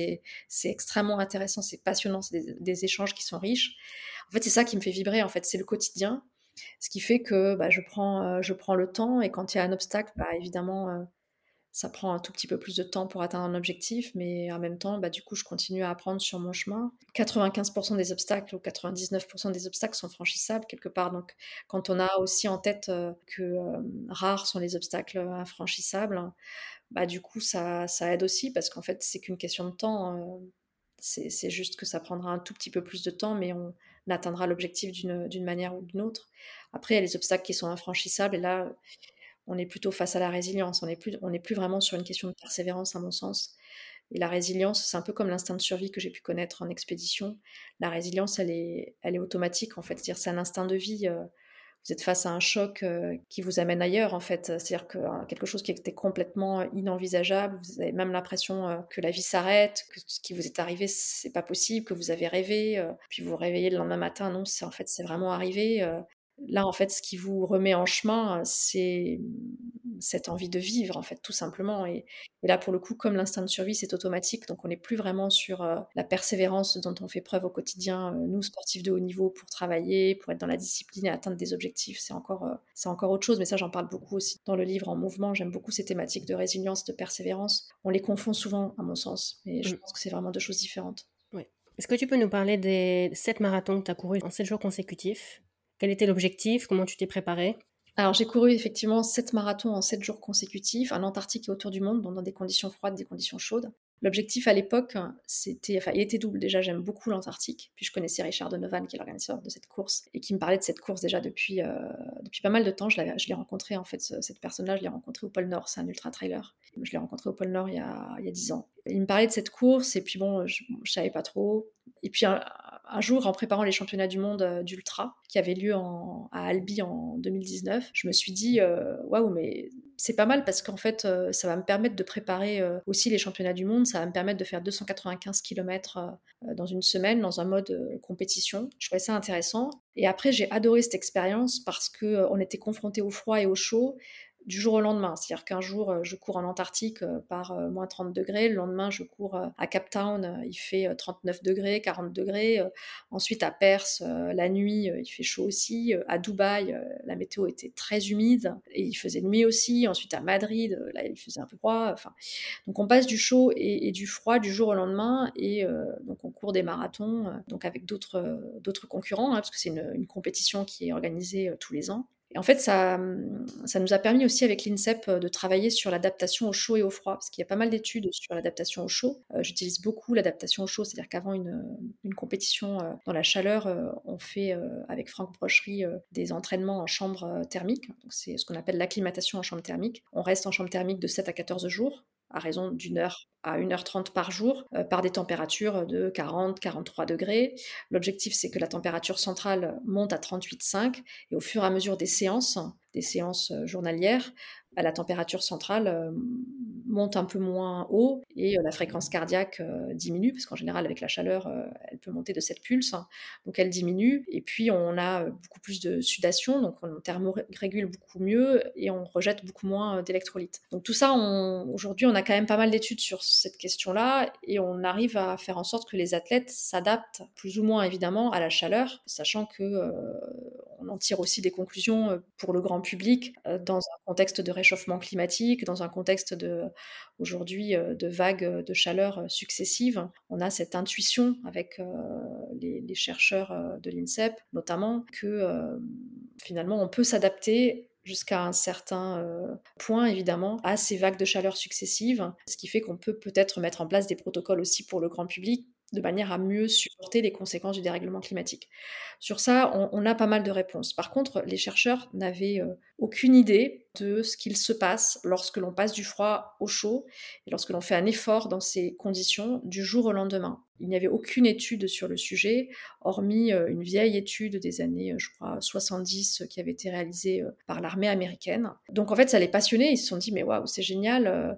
C'est extrêmement intéressant, c'est passionnant, c'est des, des échanges qui sont riches. En fait, c'est ça qui me fait vibrer, en fait, c'est le quotidien. Ce qui fait que bah, je, prends, euh, je prends le temps et quand il y a un obstacle, bah, évidemment, euh, ça prend un tout petit peu plus de temps pour atteindre un objectif, mais en même temps, bah, du coup, je continue à apprendre sur mon chemin. 95% des obstacles ou 99% des obstacles sont franchissables quelque part. Donc, quand on a aussi en tête euh, que rares sont les obstacles infranchissables, du coup, ça, ça aide aussi parce qu'en fait, c'est qu'une question de temps. c'est juste que ça prendra un tout petit peu plus de temps, mais on, atteindra l'objectif d'une manière ou d'une autre. Après, il y a les obstacles qui sont infranchissables, et là, on est plutôt face à la résilience. On n'est plus, plus vraiment sur une question de persévérance, à mon sens. Et la résilience, c'est un peu comme l'instinct de survie que j'ai pu connaître en expédition. La résilience, elle est, elle est automatique, en fait. C'est-à-dire, c'est un instinct de vie. Euh, vous êtes face à un choc euh, qui vous amène ailleurs, en fait. C'est-à-dire que euh, quelque chose qui était complètement inenvisageable, vous avez même l'impression euh, que la vie s'arrête, que ce qui vous est arrivé, c'est pas possible, que vous avez rêvé, puis vous vous réveillez le lendemain matin, non, c'est en fait, c'est vraiment arrivé. Là, en fait, ce qui vous remet en chemin, c'est cette envie de vivre, en fait, tout simplement. Et, là, pour le coup, comme l'instinct de survie, c'est automatique, donc on n'est plus vraiment sur euh, la persévérance dont on fait preuve au quotidien, euh, nous, sportifs de haut niveau, pour travailler, pour être dans la discipline et atteindre des objectifs. C'est encore, euh, c'est encore autre chose, mais ça, j'en parle beaucoup aussi dans le livre En Mouvement. J'aime beaucoup ces thématiques de résilience, de persévérance. On les confond souvent, à mon sens, mais je mmh. pense que c'est vraiment deux choses différentes. Oui. Est-ce que tu peux nous parler des sept marathons que tu as courus en sept jours consécutifs? Quel était l'objectif? Comment tu t'es préparé alors j'ai couru effectivement 7 marathons en 7 jours consécutifs, en Antarctique et autour du monde, dans des conditions froides, des conditions chaudes. L'objectif à l'époque, c'était, enfin, il était double. Déjà, j'aime beaucoup l'Antarctique. Puis je connaissais Richard Donovan, qui est l'organisateur de cette course, et qui me parlait de cette course déjà depuis, euh, depuis pas mal de temps. Je l'ai rencontré, en fait, cette personne-là, je l'ai rencontré au pôle Nord. C'est un ultra-trailer. Je l'ai rencontré au pôle Nord il y, a, il y a 10 ans. Il me parlait de cette course, et puis bon, je, je savais pas trop. Et puis un, jour, en préparant les championnats du monde euh, d'ultra qui avaient lieu à Albi en 2019, je me suis dit euh, waouh, mais c'est pas mal parce qu'en fait, euh, ça va me permettre de préparer aussi les championnats du monde. Ça va me permettre de faire 295 km dans une semaine dans un mode compétition. Je trouvais ça intéressant. Et après, j'ai adoré cette expérience parce que on était confronté au froid et au chaud du jour au lendemain. C'est-à-dire qu'un jour, euh, je cours en Antarctique euh, par euh, moins 30 degrés, le lendemain, je cours à Cape Town, il fait 39 degrés, 40 degrés. Ensuite, à Perse, la nuit, il fait chaud aussi. À Dubaï, la météo était très humide et il faisait nuit aussi. Ensuite, à Madrid, là, il faisait un peu froid. Enfin, donc, on passe du chaud et, du froid du jour au lendemain et donc on court des marathons, donc avec d'autres concurrents, hein, parce que c'est une compétition qui est organisée tous les ans. Et en fait, ça, ça nous a permis aussi avec l'INSEP de travailler sur l'adaptation au chaud et au froid, parce qu'il y a pas mal d'études sur l'adaptation au chaud. J'utilise beaucoup l'adaptation au chaud, c'est-à-dire qu'avant une, une, compétition dans la chaleur, on fait avec Franck Brocherie des entraînements en chambre thermique. C'est ce qu'on appelle l'acclimatation en chambre thermique. On reste en chambre thermique de 7 à 14 jours à raison d'une heure à 1h30 par jour, euh, par des températures de 40-43 degrés. L'objectif, c'est que la température centrale monte à 38,5 et au fur et à mesure des séances, des séances euh, journalières, bah, la température centrale euh, monte un peu moins haut et la fréquence cardiaque diminue, parce qu'en général, avec la chaleur, elle peut monter de 7 pulses, hein. donc elle diminue. Et puis, on a beaucoup plus de sudation, donc on thermorégule beaucoup mieux et on rejette beaucoup moins d'électrolytes. Donc tout ça, aujourd'hui, on a quand même pas mal d'études sur cette question-là et on arrive à faire en sorte que les athlètes s'adaptent plus ou moins évidemment à la chaleur, sachant que euh, on tire aussi des conclusions euh, pour le grand public euh, dans un contexte de réchauffement climatique, dans un contexte de aujourd'hui de vagues de chaleur successives. On a cette intuition avec les, chercheurs de l'INSEP notamment que finalement on peut s'adapter jusqu'à un certain euh, point, évidemment, à ces vagues de chaleur successives, ce qui fait qu'on peut peut-être mettre en place des protocoles aussi pour le grand public de manière à mieux supporter les conséquences du dérèglement climatique. Sur ça, on, a pas mal de réponses. Par contre, les chercheurs n'avaient euh, aucune idée de ce qu'il se passe lorsque l'on passe du froid au chaud et lorsque l'on fait un effort dans ces conditions du jour au lendemain. Il n'y avait aucune étude sur le sujet, hormis euh, une vieille étude des années, euh, je crois, 70 qui avait été réalisée par l'armée américaine. Donc en fait, ça les passionnait. Ils se sont dit, mais waouh, c'est génial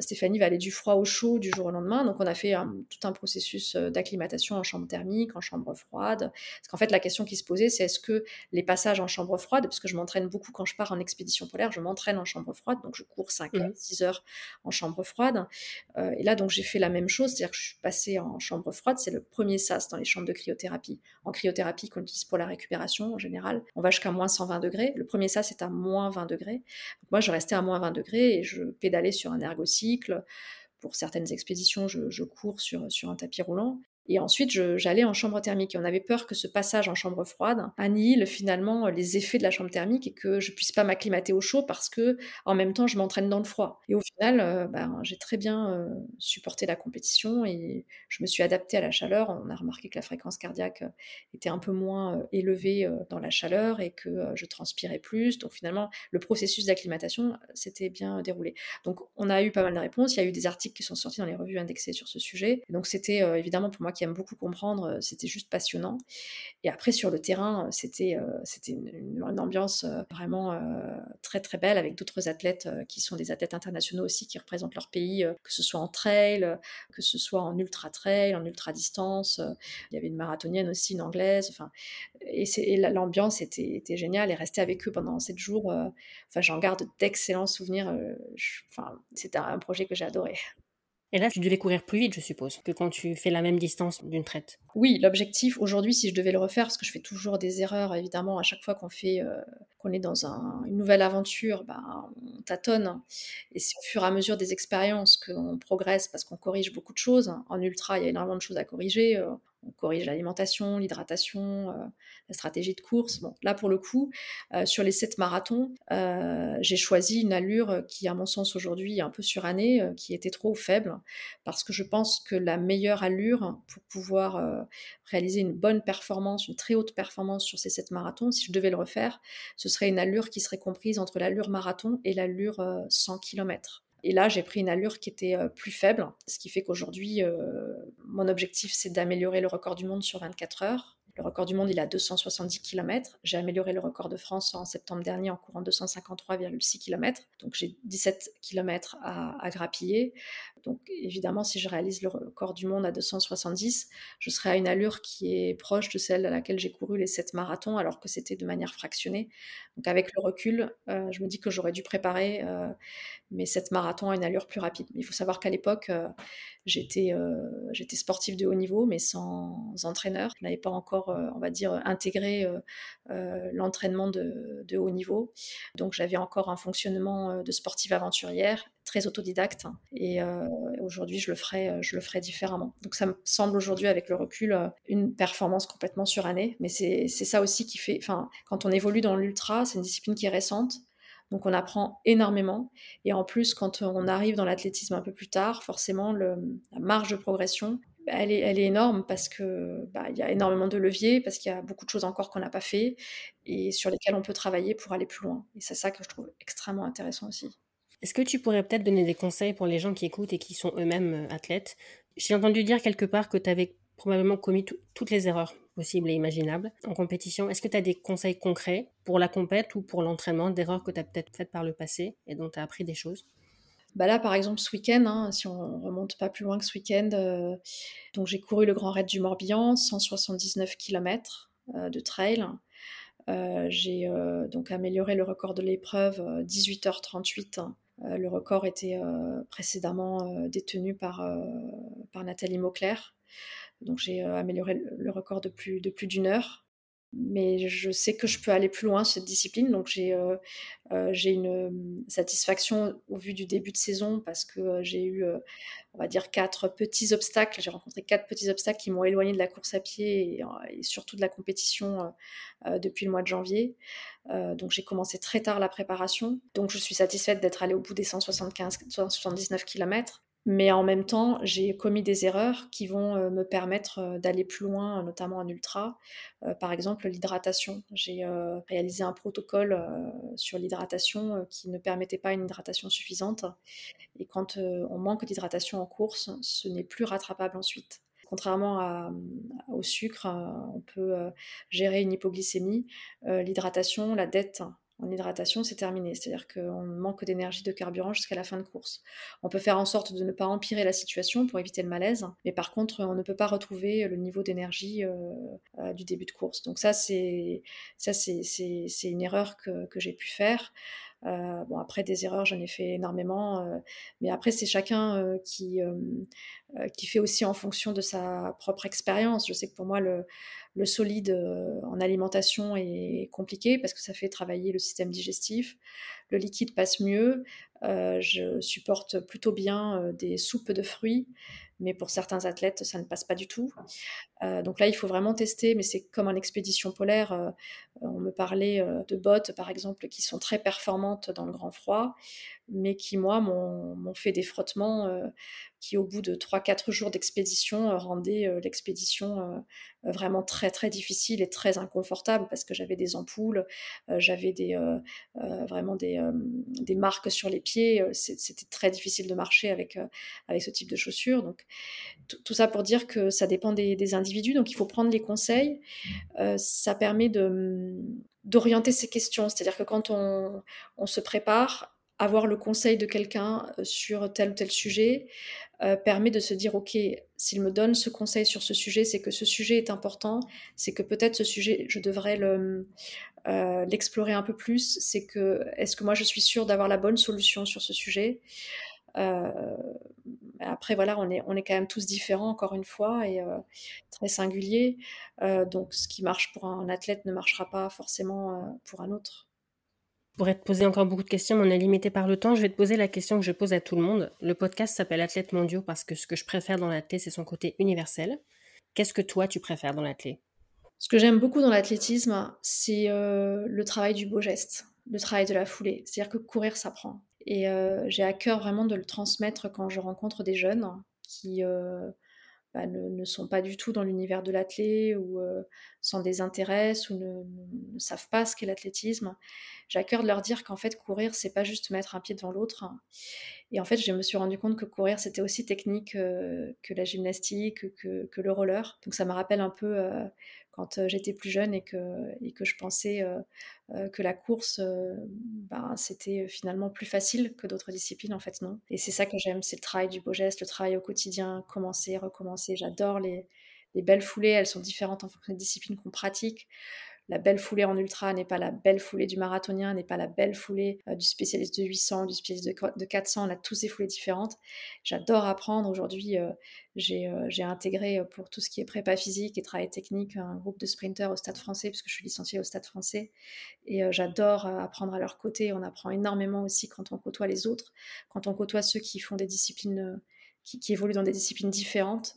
Stéphanie va aller du froid au chaud du jour au lendemain. Donc, on a fait tout un processus euh, d'acclimatation en chambre thermique, en chambre froide. Parce qu'en fait, la question qui se posait, c'est est-ce que les passages en chambre froide, parce que je m'entraîne beaucoup quand je pars en expédition polaire, je m'entraîne en chambre froide, donc je cours 5 à 6 heures en chambre froide. Euh, et là, donc, j'ai fait la même chose, c'est-à-dire que je suis passée en chambre froide. C'est le premier sas dans les chambres de cryothérapie. En cryothérapie qu'on utilise pour la récupération, en général, on va jusqu'à moins 120 degrés. Le premier sas est à moins 20 degrés. moi, je restais à moins 20 degrés et je pédalais sur un ergo cycle. Pour certaines expéditions, je, cours sur, un tapis roulant. Et ensuite, j'allais en chambre thermique. Et on avait peur que ce passage en chambre froide annihile finalement les effets de la chambre thermique et que je puisse pas m'acclimater au chaud parce que en même temps, je m'entraîne dans le froid. Et au final, euh, ben, j'ai très bien euh, supporté la compétition et je me suis adaptée à la chaleur. On a remarqué que la fréquence cardiaque euh, était un peu moins élevée dans la chaleur et que je transpirais plus. Donc finalement, le processus d'acclimatation s'était bien déroulé. Donc on a eu pas mal de réponses. Il y a eu des articles qui sont sortis dans les revues indexées sur ce sujet. donc c'était évidemment pour moi qui aime beaucoup comprendre, euh, c'était juste passionnant. Et après, sur le terrain, euh, c'était euh, c'était une, ambiance vraiment très très belle avec d'autres athlètes qui sont des athlètes internationaux aussi qui représentent leur pays, que ce soit en trail, que ce soit en ultra trail, en ultra distance. Il y avait une marathonienne aussi, une anglaise. Enfin, et, l'ambiance était, géniale. Et rester avec eux pendant sept jours, enfin, j'en garde d'excellents souvenirs. enfin, c'était un projet que j'ai adoré. Et là, tu devais courir plus vite, je suppose, que quand tu fais la même distance d'une traite. Oui, l'objectif aujourd'hui, si je devais le refaire, parce que je fais toujours des erreurs, évidemment, à chaque fois qu'on fait, euh, qu'on est dans une nouvelle aventure, ben, on tâtonne. Et c'est au fur et à mesure des expériences qu'on progresse, parce qu'on corrige beaucoup de choses. En ultra, il y a énormément de choses à corriger. Euh, on corrige l'alimentation, l'hydratation, euh, la stratégie de course. Là, pour le coup, sur les sept marathons, j'ai choisi une allure qui, à mon sens, aujourd'hui est un peu surannée, qui était trop faible, parce que je pense que la meilleure allure pour pouvoir réaliser une bonne performance, une très haute performance sur ces sept marathons, si je devais le refaire, ce serait une allure qui serait comprise entre l'allure marathon et l'allure 100 km. Et là, j'ai pris une allure qui était euh, plus faible, ce qui fait qu'aujourd'hui, euh, mon objectif, c'est d'améliorer le record du monde sur 24 heures. Le record du monde, il a 270 km. J'ai amélioré le record de France en septembre dernier en courant 253,6 km. Donc j'ai 17 km à, grappiller. Donc évidemment, si je réalise le record du monde à 270, je serai à une allure qui est proche de celle à laquelle j'ai couru les 7 marathons, alors que c'était de manière fractionnée. Donc avec le recul, euh, je me dis que j'aurais dû préparer euh, mes 7 marathons à une allure plus rapide. Mais il faut savoir qu'à l'époque, euh, j'étais sportif de haut niveau, mais sans entraîneur. Je n'avais pas encore, on va dire, intégré l'entraînement de, haut niveau. Donc j'avais encore un fonctionnement de sportive aventurière très autodidacte. Et aujourd'hui, je le ferai, je le ferai différemment. Donc ça me semble aujourd'hui, avec le recul, une performance complètement surannée. Mais c'est ça aussi qui fait, enfin, quand on évolue dans l'ultra, c'est une discipline qui est récente. Donc on apprend énormément. Et en plus, quand on arrive dans l'athlétisme un peu plus tard, forcément, la marge de progression, elle est, elle est énorme parce que bah, il y a énormément de leviers, parce qu'il y a beaucoup de choses encore qu'on n'a pas fait et sur lesquelles on peut travailler pour aller plus loin. Et c'est ça que je trouve extrêmement intéressant aussi. Est-ce que tu pourrais peut-être donner des conseils pour les gens qui écoutent et qui sont eux-mêmes euh, athlètes? J'ai entendu dire quelque part que tu avais probablement commis toutes les erreurs possibles et imaginables en compétition. Est-ce que tu as des conseils concrets pour la compète ou pour l'entraînement d'erreurs que tu as peut-être faites par le passé et dont tu as appris des choses? Bah là, par exemple, ce week-end, hein, si on remonte pas plus loin que ce week-end, euh, j'ai couru le Grand Raid du Morbihan, 179 km euh, de trail. Euh, j'ai donc amélioré le record de l'épreuve, 18h38. le record était précédemment détenu par, Nathalie Mauclair. Donc j'ai amélioré le record de plus d'une heure mais je sais que je peux aller plus loin cette discipline. Donc j'ai euh, euh, une euh, satisfaction au vu du début de saison parce que j'ai eu, on va dire, quatre petits obstacles. J'ai rencontré quatre petits obstacles qui m'ont éloigné de la course à pied et, surtout de la compétition depuis le mois de janvier. donc j'ai commencé très tard la préparation. Donc je suis satisfaite d'être allée au bout des 175, 179 km. Mais en même temps, j'ai commis des erreurs qui vont euh, me permettre euh, d'aller plus loin, notamment en ultra. Euh, par exemple, l'hydratation. J'ai réalisé un protocole sur l'hydratation qui ne permettait pas une hydratation suffisante. Et quand on manque d'hydratation en course, ce n'est plus rattrapable ensuite. Contrairement au sucre, on peut gérer une hypoglycémie. L'hydratation, la dette en hydratation, c'est terminé. C'est-à-dire qu'on manque d'énergie de carburant jusqu'à la fin de course. On peut faire en sorte de ne pas empirer la situation pour éviter le malaise, mais par contre, on ne peut pas retrouver le niveau d'énergie euh, euh, du début de course. Donc ça, c'est une erreur que j'ai pu faire. Euh, bon, après, des erreurs, j'en ai fait énormément, mais après, c'est chacun qui, qui fait aussi en fonction de sa propre expérience. Je sais que pour moi, le, le solide euh, en alimentation est compliqué parce que ça fait travailler le système digestif. Le liquide passe mieux. Euh, je supporte plutôt bien euh, des soupes de fruits, mais pour certains athlètes, ça ne passe pas du tout. donc là, il faut vraiment tester, mais c'est comme en expédition polaire. on me parlait de bottes, par exemple, qui sont très performantes dans le grand froid, mais qui, moi, m'ont fait des frottements qui, au bout de 3-4 jours d'expédition, euh, rendait euh, l'expédition euh, vraiment très très difficile et très inconfortable parce que j'avais des ampoules, j'avais des, vraiment des, des, marques sur les pieds. C'était très difficile de marcher avec, avec ce type de chaussures. Donc, tout ça pour dire que ça dépend des, individus. Donc, il faut prendre les conseils. ça permet d'orienter ces questions. C'est-à-dire que quand on, on se prépare, avoir le conseil de quelqu'un euh, sur tel ou tel sujet euh, permet de se dire, OK, s'il me donne ce conseil sur ce sujet, c'est que ce sujet est important, c'est que peut-être ce sujet, je devrais euh, l'explorer un peu plus, c'est que est-ce que moi je suis sûre d'avoir la bonne solution sur ce sujet? Après, voilà, on est, on est quand même tous différents, encore une fois, et très singuliers. donc, ce qui marche pour un athlète ne marchera pas forcément pour un autre pourrais te poser encore beaucoup de questions, mais on est limité par le temps. Je vais te poser la question que je pose à tout le monde. Le podcast s'appelle Athlète mondiaux parce que ce que je préfère dans l'athlète, c'est son côté universel. Qu'est-ce que toi, tu préfères dans l'athlète Ce que j'aime beaucoup dans l'athlétisme, c'est euh, le travail du beau geste, le travail de la foulée. C'est-à-dire que courir, ça prend. Et euh, j'ai à cœur vraiment de le transmettre quand je rencontre des jeunes qui euh, bah, ne, sont pas du tout dans l'univers de l'athlète ou s'en désintéressent ou ne, savent pas ce qu'est l'athlétisme. J'ai à cœur de leur dire qu'en fait, courir, c'est pas juste mettre un pied devant l'autre. Et en fait, je me suis rendu compte que courir, c'était aussi technique que la gymnastique, que, que, le roller. Donc ça me rappelle un peu quand j'étais plus jeune et que, et que je pensais que la course, ben, c'était finalement plus facile que d'autres disciplines. En fait, non. Et c'est ça que j'aime, c'est le travail du beau geste, le travail au quotidien, commencer, recommencer. J'adore les, les belles foulées, elles sont différentes en fonction des disciplines qu'on pratique. la belle foulée en ultra n'est pas la belle foulée du marathonien, n'est pas la belle foulée euh, du spécialiste de 800, du spécialiste de, 400. On a tous des foulées différentes. J'adore apprendre. Aujourd'hui, euh, euh, j'ai intégré pour tout ce qui est prépa physique et travail technique un groupe de sprinters au Stade français, puisque je suis licenciée au Stade français. Et j'adore apprendre à leur côté. On apprend énormément aussi quand on côtoie les autres, quand on côtoie ceux qui font des disciplines, qui évoluent dans des disciplines différentes.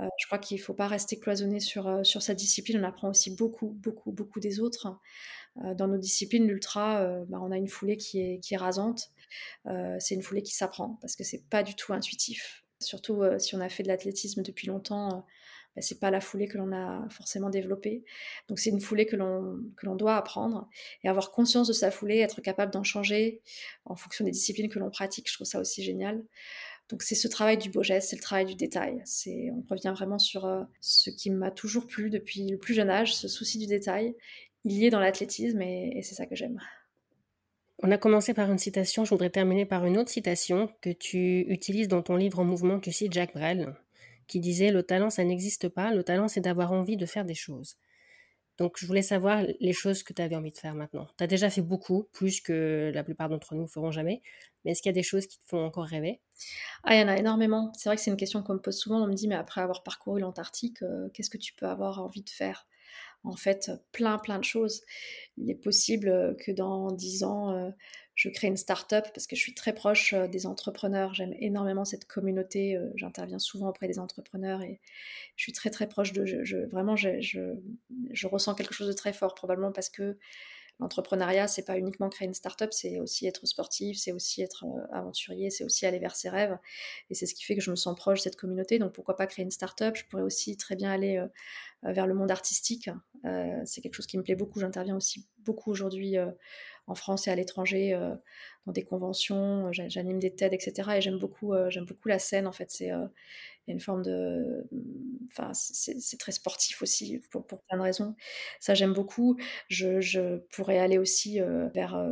Euh, je crois qu'il ne faut pas rester cloisonné sur, euh, sur sa discipline. On apprend aussi beaucoup, beaucoup, beaucoup des autres. Euh, dans nos disciplines, l'ultra, bah, on a une foulée qui est, qui est rasante. c'est une foulée qui s'apprend parce que c'est pas du tout intuitif. Surtout si on a fait de l'athlétisme depuis longtemps, bah, c'est pas la foulée que l'on a forcément développée. Donc c'est une foulée que l'on que l'on doit apprendre et avoir conscience de sa foulée, être capable d'en changer en fonction des disciplines que l'on pratique. Je trouve ça aussi génial. Donc c'est ce travail du beau geste, c'est le travail du détail. C'est, on revient vraiment sur euh, ce qui m'a toujours plu depuis le plus jeune âge, ce souci du détail. Il y est dans l'athlétisme et, c'est ça que j'aime. On a commencé par une citation, je voudrais terminer par une autre citation que tu utilises dans ton livre en mouvement, tu cites Jacques Brel, qui disait Le talent, ça n'existe pas, le talent, c'est d'avoir envie de faire des choses. Donc, je voulais savoir les choses que tu avais envie de faire maintenant. Tu as déjà fait beaucoup, plus que la plupart d'entre nous feront jamais. Est-ce qu'il y a des choses qui te font encore rêver? Ah, il y en a énormément. C'est vrai que c'est une question qu'on me pose souvent. On me dit, mais après avoir parcouru l'Antarctique, euh, qu'est-ce que tu peux avoir envie de faire? En fait, plein, plein de choses. Il est possible que dans dix ans, euh, je crée une start-up parce que je suis très proche euh, des entrepreneurs. J'aime énormément cette communauté. Euh, j'interviens souvent auprès des entrepreneurs et je suis très très proche de. Je, vraiment, je, ressens quelque chose de très fort, probablement parce que l'entrepreneuriat, c'est pas uniquement créer une start-up, c'est aussi être sportif, c'est aussi être euh, aventurier, c'est aussi aller vers ses rêves. Et c'est ce qui fait que je me sens proche de cette communauté. Donc pourquoi pas créer une start-up? Je pourrais aussi très bien aller vers le monde artistique. c'est quelque chose qui me plaît beaucoup. J'interviens aussi beaucoup aujourd'hui en France et à l'étranger, euh, dans des conventions, j'anime des TED, etc. Et j'aime beaucoup, euh, j'aime beaucoup la scène, en fait. Euh, une forme de. Enfin, c'est très sportif aussi, pour, plein de raisons. Ça, j'aime beaucoup. Je, pourrais aller aussi vers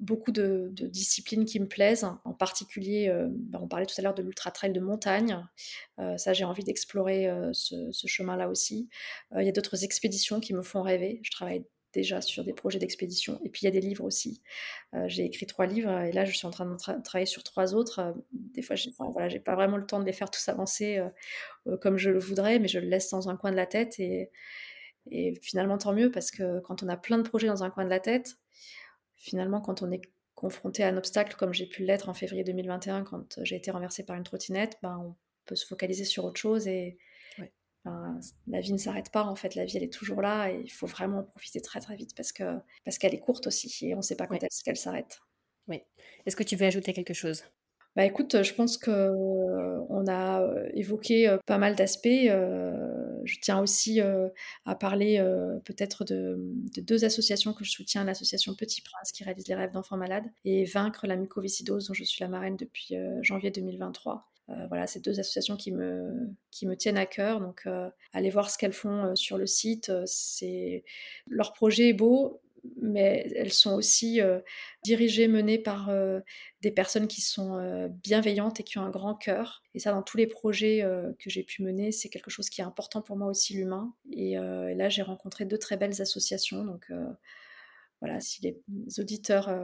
beaucoup de, disciplines qui me plaisent. En particulier, bah, on parlait tout à l'heure de l'ultra-trail de montagne. ça, j'ai envie d'explorer ce, ce chemin-là aussi. Il y a d'autres expéditions qui me font rêver. Je travaille déjà sur des projets d'expédition. Et puis il y a des livres aussi. Euh, j'ai écrit trois livres et là je suis en train de travailler sur trois autres. Euh, des fois, j'ai voilà, j'ai pas vraiment le temps de les faire tous avancer euh, comme je le voudrais, mais je le laisse dans un coin de la tête et, et finalement tant mieux parce que quand on a plein de projets dans un coin de la tête, finalement quand on est confronté à un obstacle comme j'ai pu l'être en février 2021 quand j'ai été renversée par une trottinette, ben, on peut se focaliser sur autre chose et, la vie ne s'arrête pas en fait, la vie elle est toujours là et il faut vraiment en profiter très très vite parce que parce qu'elle est courte aussi et on ne sait pas quand est-ce qu'elle s'arrête. Oui. Est-ce que tu veux ajouter quelque chose? Bah écoute, je pense que euh, on a euh, évoqué euh, pas mal d'aspects. je tiens aussi à parler peut-être de, de, deux associations que je soutiens l'association Petit Prince qui réalise les rêves d'enfants malades et Vaincre la mucoviscidose dont je suis la marraine depuis janvier 2023. Euh, voilà, c'est deux associations qui me, qui me tiennent à cœur. Donc, euh, allez voir ce qu'elles font euh, sur le site. C'est leur projet est beau, mais elles sont aussi dirigées, menées par des personnes qui sont bienveillantes et qui ont un grand cœur. Et ça, dans tous les projets que j'ai pu mener, c'est quelque chose qui est important pour moi aussi, l'humain. Et, là, j'ai rencontré deux très belles associations. Donc, voilà, si les auditeurs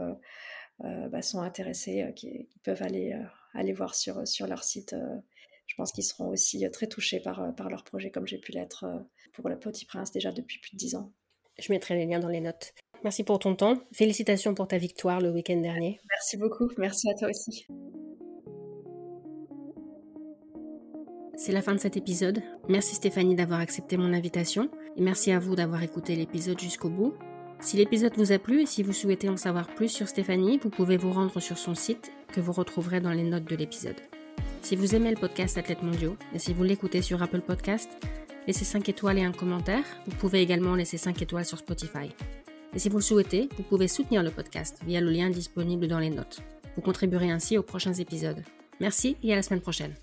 bah, sont intéressés, qui, peuvent aller aller voir sur, euh, sur leur site. Euh, je pense qu'ils seront aussi euh, très touchés par, par leur projet, comme j'ai pu l'être pour le Petit Prince déjà depuis plus de dix ans. Je mettrai les liens dans les notes. Merci pour ton temps. Félicitations pour ta victoire le week-end dernier. Merci beaucoup. Merci à toi aussi. C'est la fin de cet épisode. Merci Stéphanie d'avoir accepté mon invitation et merci à vous d'avoir écouté l'épisode jusqu'au bout. Si l'épisode vous a plu et si vous souhaitez en savoir plus sur Stéphanie, vous pouvez vous rendre sur son site que vous retrouverez dans les notes de l'épisode. Si vous aimez le podcast Athlètes Mondiaux et si vous l'écoutez sur Apple Podcast, laissez 5 étoiles et un commentaire. Vous pouvez également laisser 5 étoiles sur Spotify. Et si vous le souhaitez, vous pouvez soutenir le podcast via le lien disponible dans les notes. Vous contribuerez ainsi aux prochains épisodes. Merci et à la semaine prochaine.